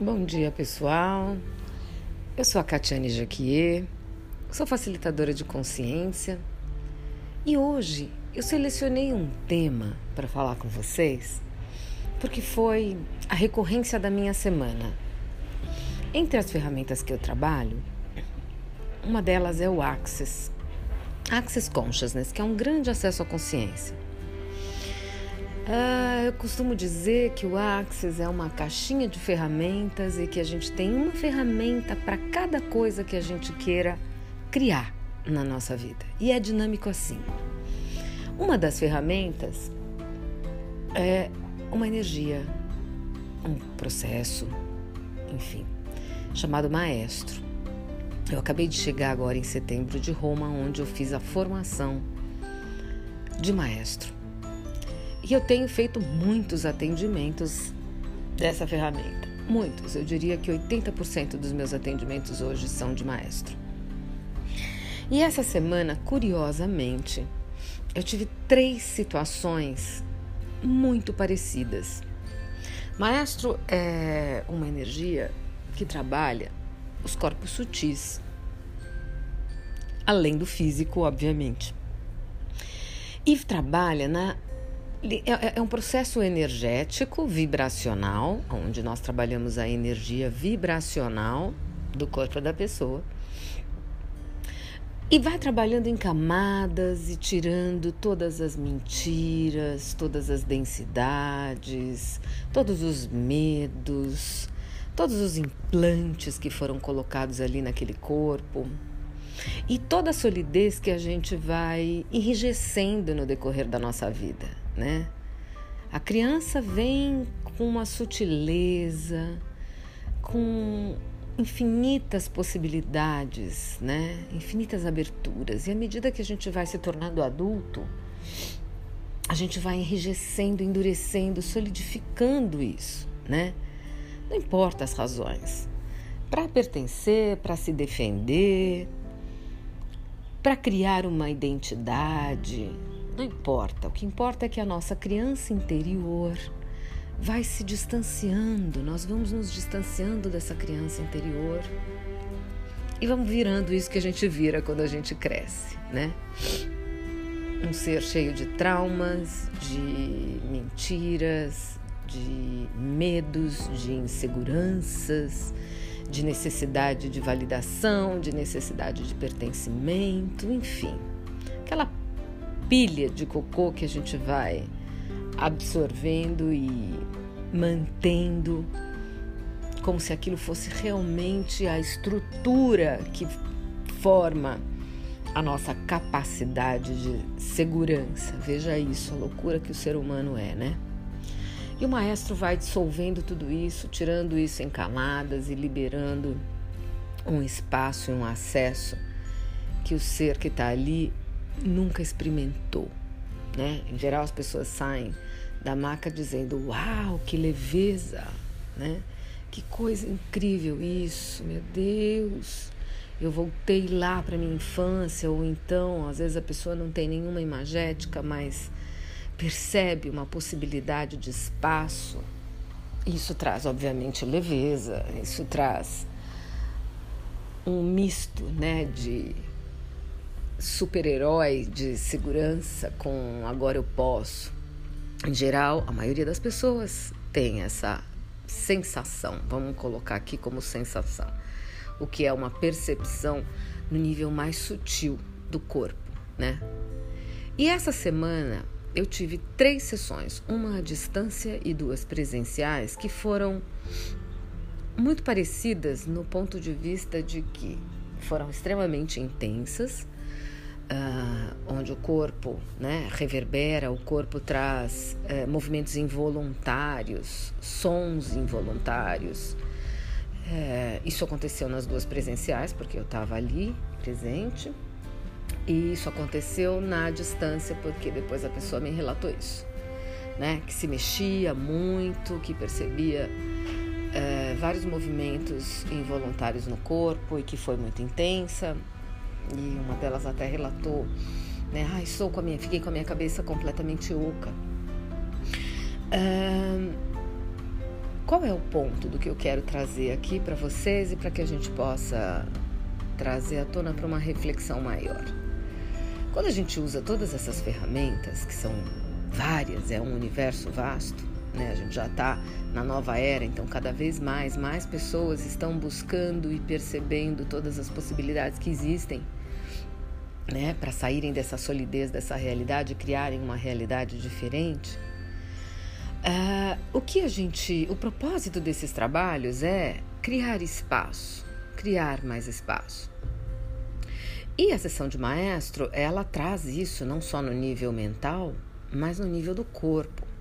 Bom dia, pessoal. Eu sou a Catiane Jaquier, sou facilitadora de consciência e hoje eu selecionei um tema para falar com vocês porque foi a recorrência da minha semana. Entre as ferramentas que eu trabalho, uma delas é o Access, Access Consciousness, que é um grande acesso à consciência. Ah, eu costumo dizer que o Axis é uma caixinha de ferramentas e que a gente tem uma ferramenta para cada coisa que a gente queira criar na nossa vida. E é dinâmico assim. Uma das ferramentas é uma energia, um processo, enfim, chamado maestro. Eu acabei de chegar agora em setembro de Roma, onde eu fiz a formação de maestro. E eu tenho feito muitos atendimentos dessa ferramenta. Muitos, eu diria que 80% dos meus atendimentos hoje são de maestro. E essa semana, curiosamente, eu tive três situações muito parecidas. Maestro é uma energia que trabalha os corpos sutis, além do físico, obviamente. E trabalha na é, é, é um processo energético, vibracional, onde nós trabalhamos a energia vibracional do corpo da pessoa. E vai trabalhando em camadas e tirando todas as mentiras, todas as densidades, todos os medos, todos os implantes que foram colocados ali naquele corpo. E toda a solidez que a gente vai enrijecendo no decorrer da nossa vida né? A criança vem com uma sutileza, com infinitas possibilidades, né? Infinitas aberturas. E à medida que a gente vai se tornando adulto, a gente vai enrijecendo, endurecendo, solidificando isso, né? Não importa as razões. Para pertencer, para se defender, para criar uma identidade, não importa, o que importa é que a nossa criança interior vai se distanciando, nós vamos nos distanciando dessa criança interior e vamos virando isso que a gente vira quando a gente cresce, né? Um ser cheio de traumas, de mentiras, de medos, de inseguranças, de necessidade de validação, de necessidade de pertencimento, enfim. Aquela pilha de cocô que a gente vai absorvendo e mantendo como se aquilo fosse realmente a estrutura que forma a nossa capacidade de segurança. Veja isso, a loucura que o ser humano é, né? E o maestro vai dissolvendo tudo isso, tirando isso em camadas e liberando um espaço e um acesso que o ser que está ali nunca experimentou, né? Em geral as pessoas saem da maca dizendo: "Uau, que leveza", né? Que coisa incrível isso, meu Deus. Eu voltei lá para minha infância ou então, às vezes a pessoa não tem nenhuma imagética, mas percebe uma possibilidade de espaço. Isso traz, obviamente, leveza, isso traz um misto, né, de super-herói de segurança com agora eu posso. Em geral, a maioria das pessoas tem essa sensação, vamos colocar aqui como sensação, o que é uma percepção no nível mais sutil do corpo, né? E essa semana eu tive três sessões, uma à distância e duas presenciais, que foram muito parecidas no ponto de vista de que foram extremamente intensas, Uh, onde o corpo né, reverbera, o corpo traz uh, movimentos involuntários, sons involuntários. Uh, isso aconteceu nas duas presenciais, porque eu estava ali presente, e isso aconteceu na distância, porque depois a pessoa me relatou isso, né, que se mexia muito, que percebia eh, vários movimentos involuntários no corpo e que foi muito intensa e uma delas até relatou, né? Ai, sou com a minha, fiquei com a minha cabeça completamente oca. qual é o ponto do que eu quero trazer aqui para vocês e para que a gente possa trazer à tona para uma reflexão maior? Quando a gente usa todas essas ferramentas, que são várias, é um universo vasto, né? A gente já está na nova era, então cada vez mais, mais pessoas estão buscando e percebendo todas as possibilidades que existem, né? Para saírem dessa solidez, dessa realidade, criarem uma realidade diferente. Uh, o que a gente, o propósito desses trabalhos é criar espaço, criar mais espaço. E a sessão de maestro, ela traz isso não só no nível mental, mas no nível do corpo.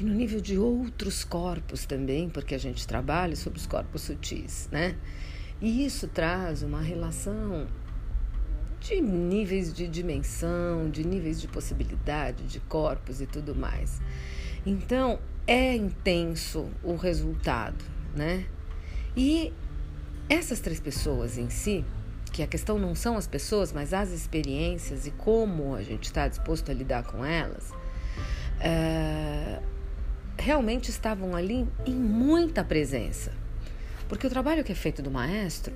E no nível de outros corpos também, porque a gente trabalha sobre os corpos sutis, né? E isso traz uma relação de níveis de dimensão, de níveis de possibilidade, de corpos e tudo mais. Então, é intenso o resultado, né? E essas três pessoas em si, que a questão não são as pessoas, mas as experiências e como a gente está disposto a lidar com elas, é, realmente estavam ali em muita presença. Porque o trabalho que é feito do maestro,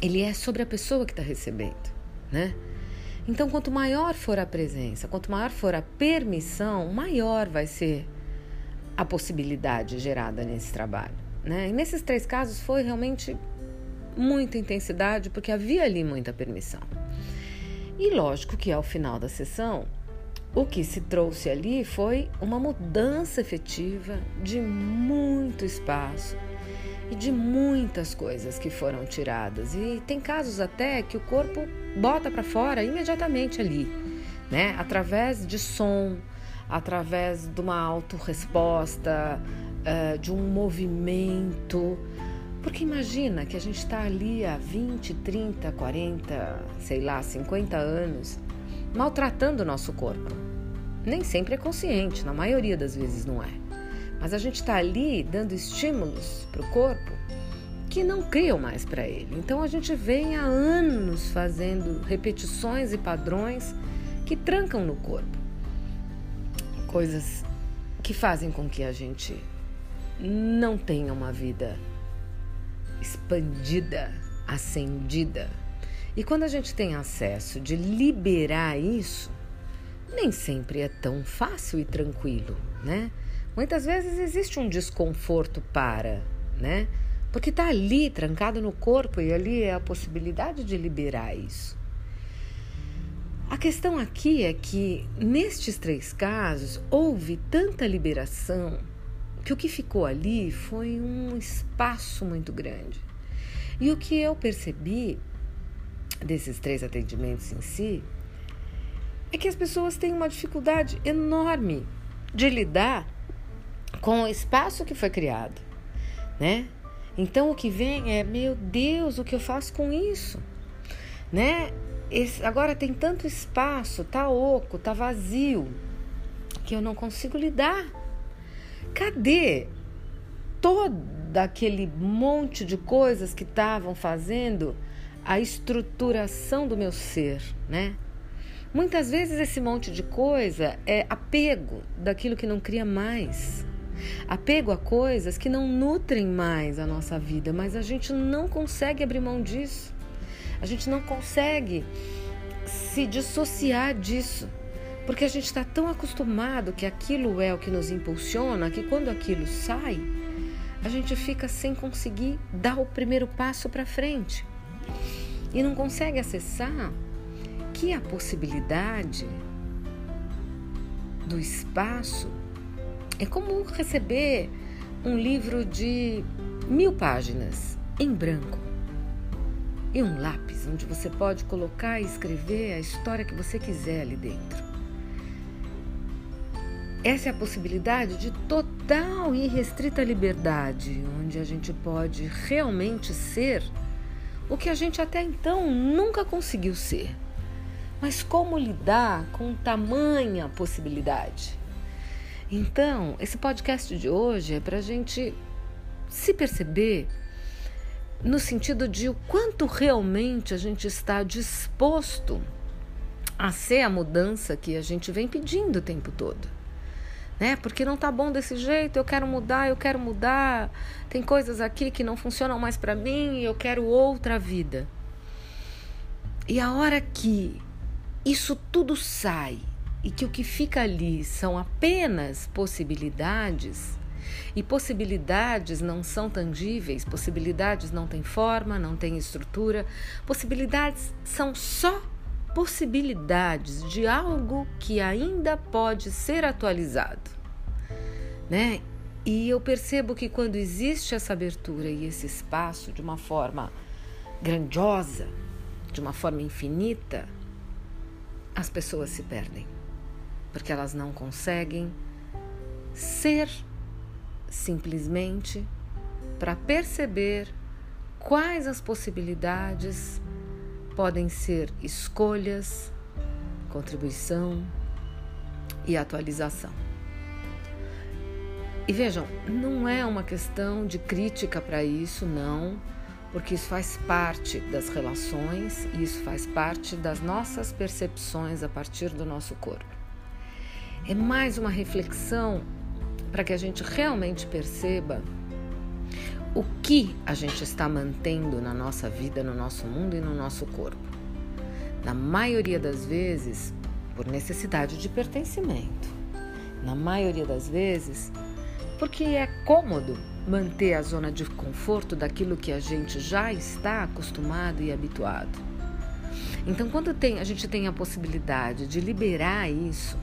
ele é sobre a pessoa que está recebendo, né? Então, quanto maior for a presença, quanto maior for a permissão, maior vai ser a possibilidade gerada nesse trabalho. Né? E nesses três casos foi realmente muita intensidade, porque havia ali muita permissão. E lógico que ao final da sessão, o que se trouxe ali foi uma mudança efetiva de muito espaço e de muitas coisas que foram tiradas. E tem casos até que o corpo bota para fora imediatamente ali, né? Através de som, através de uma autorresposta, uh, de um movimento. Porque imagina que a gente está ali há 20, 30, 40, sei lá, 50 anos, maltratando o nosso corpo. Nem sempre é consciente, na maioria das vezes não é. Mas a gente está ali dando estímulos para o corpo que não criam mais para ele. Então a gente vem há anos fazendo repetições e padrões que trancam no corpo. Coisas que fazem com que a gente não tenha uma vida expandida, acendida. E quando a gente tem acesso de liberar isso, nem sempre é tão fácil e tranquilo, né? Muitas vezes existe um desconforto para, né? Porque está ali, trancado no corpo, e ali é a possibilidade de liberar isso. A questão aqui é que, nestes três casos, houve tanta liberação que o que ficou ali foi um espaço muito grande. E o que eu percebi desses três atendimentos em si é que as pessoas têm uma dificuldade enorme de lidar com o espaço que foi criado, né? Então o que vem é, meu Deus, o que eu faço com isso? Né? Esse, agora tem tanto espaço, tá oco, tá vazio, que eu não consigo lidar. Cadê todo aquele monte de coisas que estavam fazendo a estruturação do meu ser, né? Muitas vezes esse monte de coisa é apego daquilo que não cria mais. Apego a coisas que não nutrem mais a nossa vida, mas a gente não consegue abrir mão disso. A gente não consegue se dissociar disso. Porque a gente está tão acostumado que aquilo é o que nos impulsiona que quando aquilo sai, a gente fica sem conseguir dar o primeiro passo para frente. E não consegue acessar que a possibilidade do espaço é como receber um livro de mil páginas em branco e um lápis onde você pode colocar e escrever a história que você quiser ali dentro. Essa é a possibilidade de total e restrita liberdade, onde a gente pode realmente ser o que a gente até então nunca conseguiu ser. Mas como lidar com tamanha possibilidade? Então, esse podcast de hoje é para a gente se perceber no sentido de o quanto realmente a gente está disposto a ser a mudança que a gente vem pedindo o tempo todo. Né? Porque não tá bom desse jeito, eu quero mudar, eu quero mudar. Tem coisas aqui que não funcionam mais para mim eu quero outra vida. E a hora que isso tudo sai e que o que fica ali são apenas possibilidades, e possibilidades não são tangíveis, possibilidades não têm forma, não têm estrutura, possibilidades são só possibilidades de algo que ainda pode ser atualizado, né? E eu percebo que quando existe essa abertura e esse espaço de uma forma grandiosa, de uma forma infinita, as pessoas se perdem, porque elas não conseguem ser simplesmente para perceber quais as possibilidades podem ser escolhas, contribuição e atualização. E vejam, não é uma questão de crítica para isso, não, porque isso faz parte das relações e isso faz parte das nossas percepções a partir do nosso corpo. É mais uma reflexão para que a gente realmente perceba o que a gente está mantendo na nossa vida, no nosso mundo e no nosso corpo. Na maioria das vezes, por necessidade de pertencimento. Na maioria das vezes, porque é cômodo manter a zona de conforto daquilo que a gente já está acostumado e habituado. Então, quando tem, a gente tem a possibilidade de liberar isso,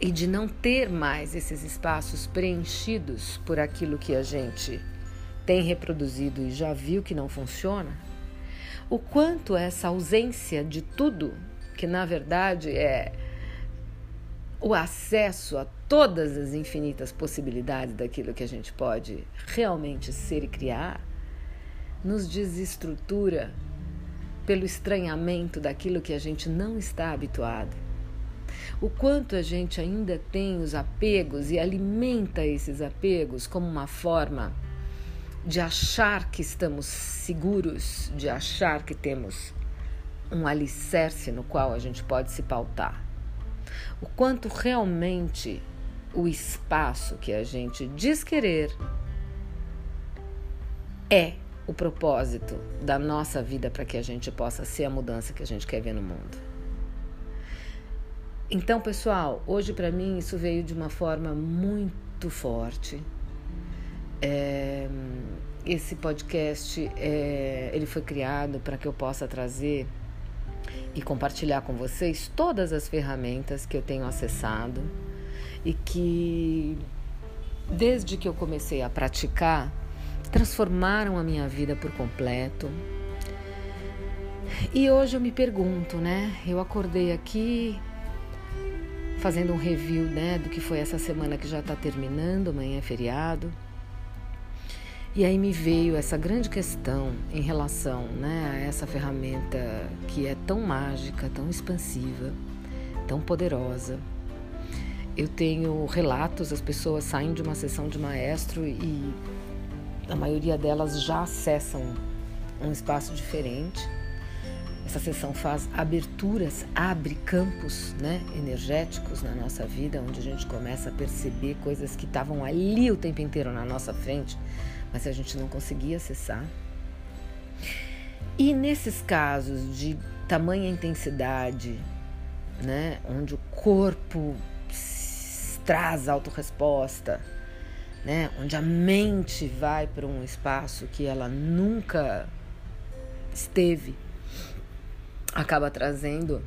e de não ter mais esses espaços preenchidos por aquilo que a gente tem reproduzido e já viu que não funciona, o quanto essa ausência de tudo, que na verdade é o acesso a todas as infinitas possibilidades daquilo que a gente pode realmente ser e criar, nos desestrutura pelo estranhamento daquilo que a gente não está habituado o quanto a gente ainda tem os apegos e alimenta esses apegos como uma forma de achar que estamos seguros, de achar que temos um alicerce no qual a gente pode se pautar. O quanto realmente o espaço que a gente diz querer é o propósito da nossa vida para que a gente possa ser a mudança que a gente quer ver no mundo. Então, pessoal, hoje para mim isso veio de uma forma muito forte. É, esse podcast é, ele foi criado para que eu possa trazer e compartilhar com vocês todas as ferramentas que eu tenho acessado e que desde que eu comecei a praticar transformaram a minha vida por completo. E hoje eu me pergunto, né? Eu acordei aqui fazendo um review né, do que foi essa semana que já está terminando, amanhã é feriado. E aí me veio essa grande questão em relação né, a essa ferramenta que é tão mágica, tão expansiva, tão poderosa. Eu tenho relatos, as pessoas saem de uma sessão de maestro e a maioria delas já acessam um espaço diferente essa sessão faz aberturas, abre campos né, energéticos na nossa vida, onde a gente começa a perceber coisas que estavam ali o tempo inteiro na nossa frente, mas a gente não conseguia acessar. E nesses casos de tamanha intensidade, né, onde o corpo traz autorresposta, né, onde a mente vai para um espaço que ela nunca esteve acaba trazendo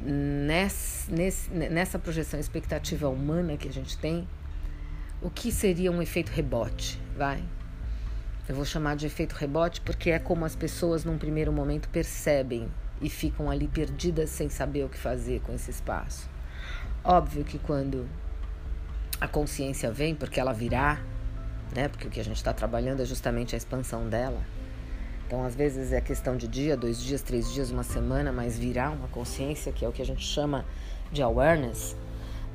nessa, nessa projeção expectativa humana que a gente tem, o que seria um efeito rebote, vai? Eu vou chamar de efeito rebote porque é como as pessoas num primeiro momento percebem e ficam ali perdidas sem saber o que fazer com esse espaço. Óbvio que quando a consciência vem, porque ela virá, né? Porque o que a gente está trabalhando é justamente a expansão dela então, às vezes é questão de dia, dois dias, três dias, uma semana, mas virar uma consciência, que é o que a gente chama de awareness,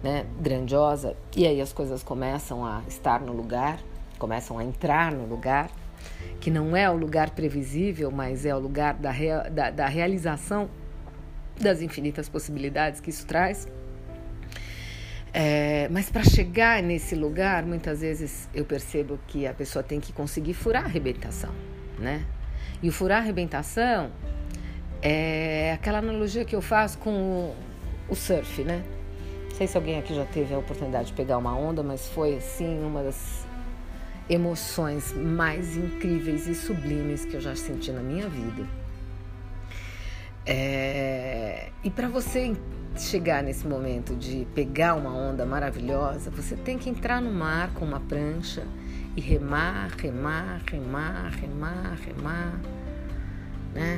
né, grandiosa, e aí as coisas começam a estar no lugar, começam a entrar no lugar, que não é o lugar previsível, mas é o lugar da, rea, da, da realização das infinitas possibilidades que isso traz. É, mas para chegar nesse lugar, muitas vezes eu percebo que a pessoa tem que conseguir furar a arrebentação, né? E o furar a arrebentação é aquela analogia que eu faço com o, surf, né? Não sei se alguém aqui já teve a oportunidade de pegar uma onda, mas foi assim uma das emoções mais incríveis e sublimes que eu já senti na minha vida. É... E para você chegar nesse momento de pegar uma onda maravilhosa, você tem que entrar no mar com uma prancha e remar, remar, remar, remar, remar, né?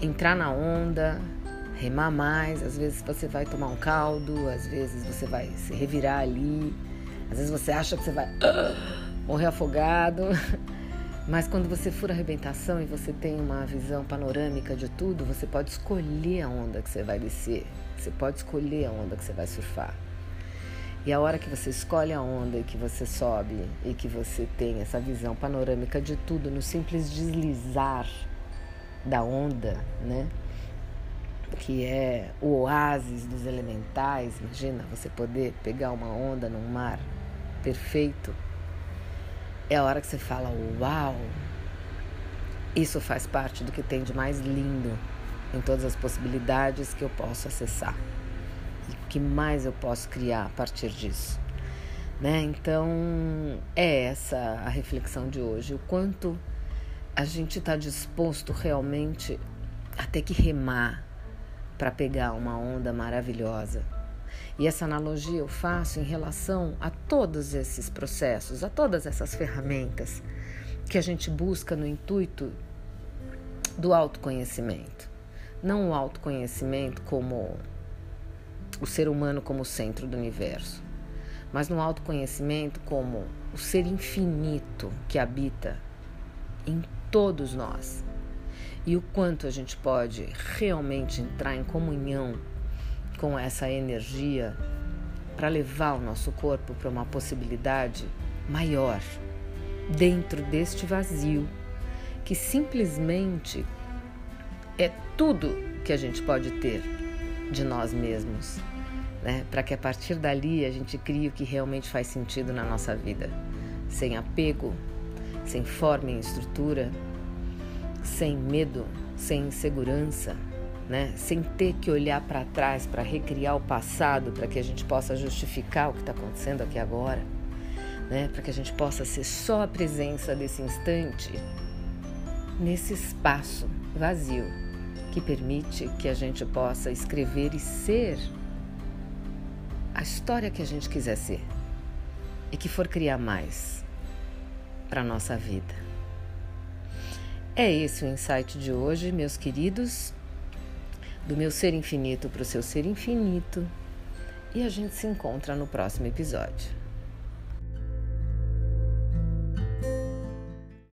Entrar na onda, remar mais, às vezes você vai tomar um caldo, às vezes você vai se revirar ali, às vezes você acha que você vai morrer afogado. Mas quando você fura a arrebentação e você tem uma visão panorâmica de tudo, você pode escolher a onda que você vai descer. Você pode escolher a onda que você vai surfar. E a hora que você escolhe a onda e que você sobe e que você tem essa visão panorâmica de tudo no simples deslizar da onda, né? Que é o oásis dos elementais. Imagina você poder pegar uma onda num mar perfeito é a hora que você fala: Uau! Isso faz parte do que tem de mais lindo em todas as possibilidades que eu posso acessar que mais eu posso criar a partir disso. Né? Então, é essa a reflexão de hoje: o quanto a gente está disposto realmente a ter que remar para pegar uma onda maravilhosa e essa analogia eu faço em relação a todos esses processos, a todas essas ferramentas que a gente busca no intuito do autoconhecimento. Não o autoconhecimento como o ser humano como centro do universo, mas no autoconhecimento como o ser infinito que habita em todos nós. E o quanto a gente pode realmente entrar em comunhão com essa energia para levar o nosso corpo para uma possibilidade maior dentro deste vazio que simplesmente é tudo que a gente pode ter de nós mesmos, né? Para que a partir dali a gente crie o que realmente faz sentido na nossa vida, sem apego, sem forma e estrutura, sem medo, sem insegurança, né? sem ter que olhar para trás para recriar o passado, para que a gente possa justificar o que está acontecendo aqui agora, né? para que a gente possa ser só a presença desse instante, nesse espaço vazio que permite que a gente possa escrever e ser a história que a gente quiser ser e que for criar mais para nossa vida. É esse o insight de hoje, meus queridos do meu ser infinito para o seu ser infinito. E a gente se encontra no próximo episódio.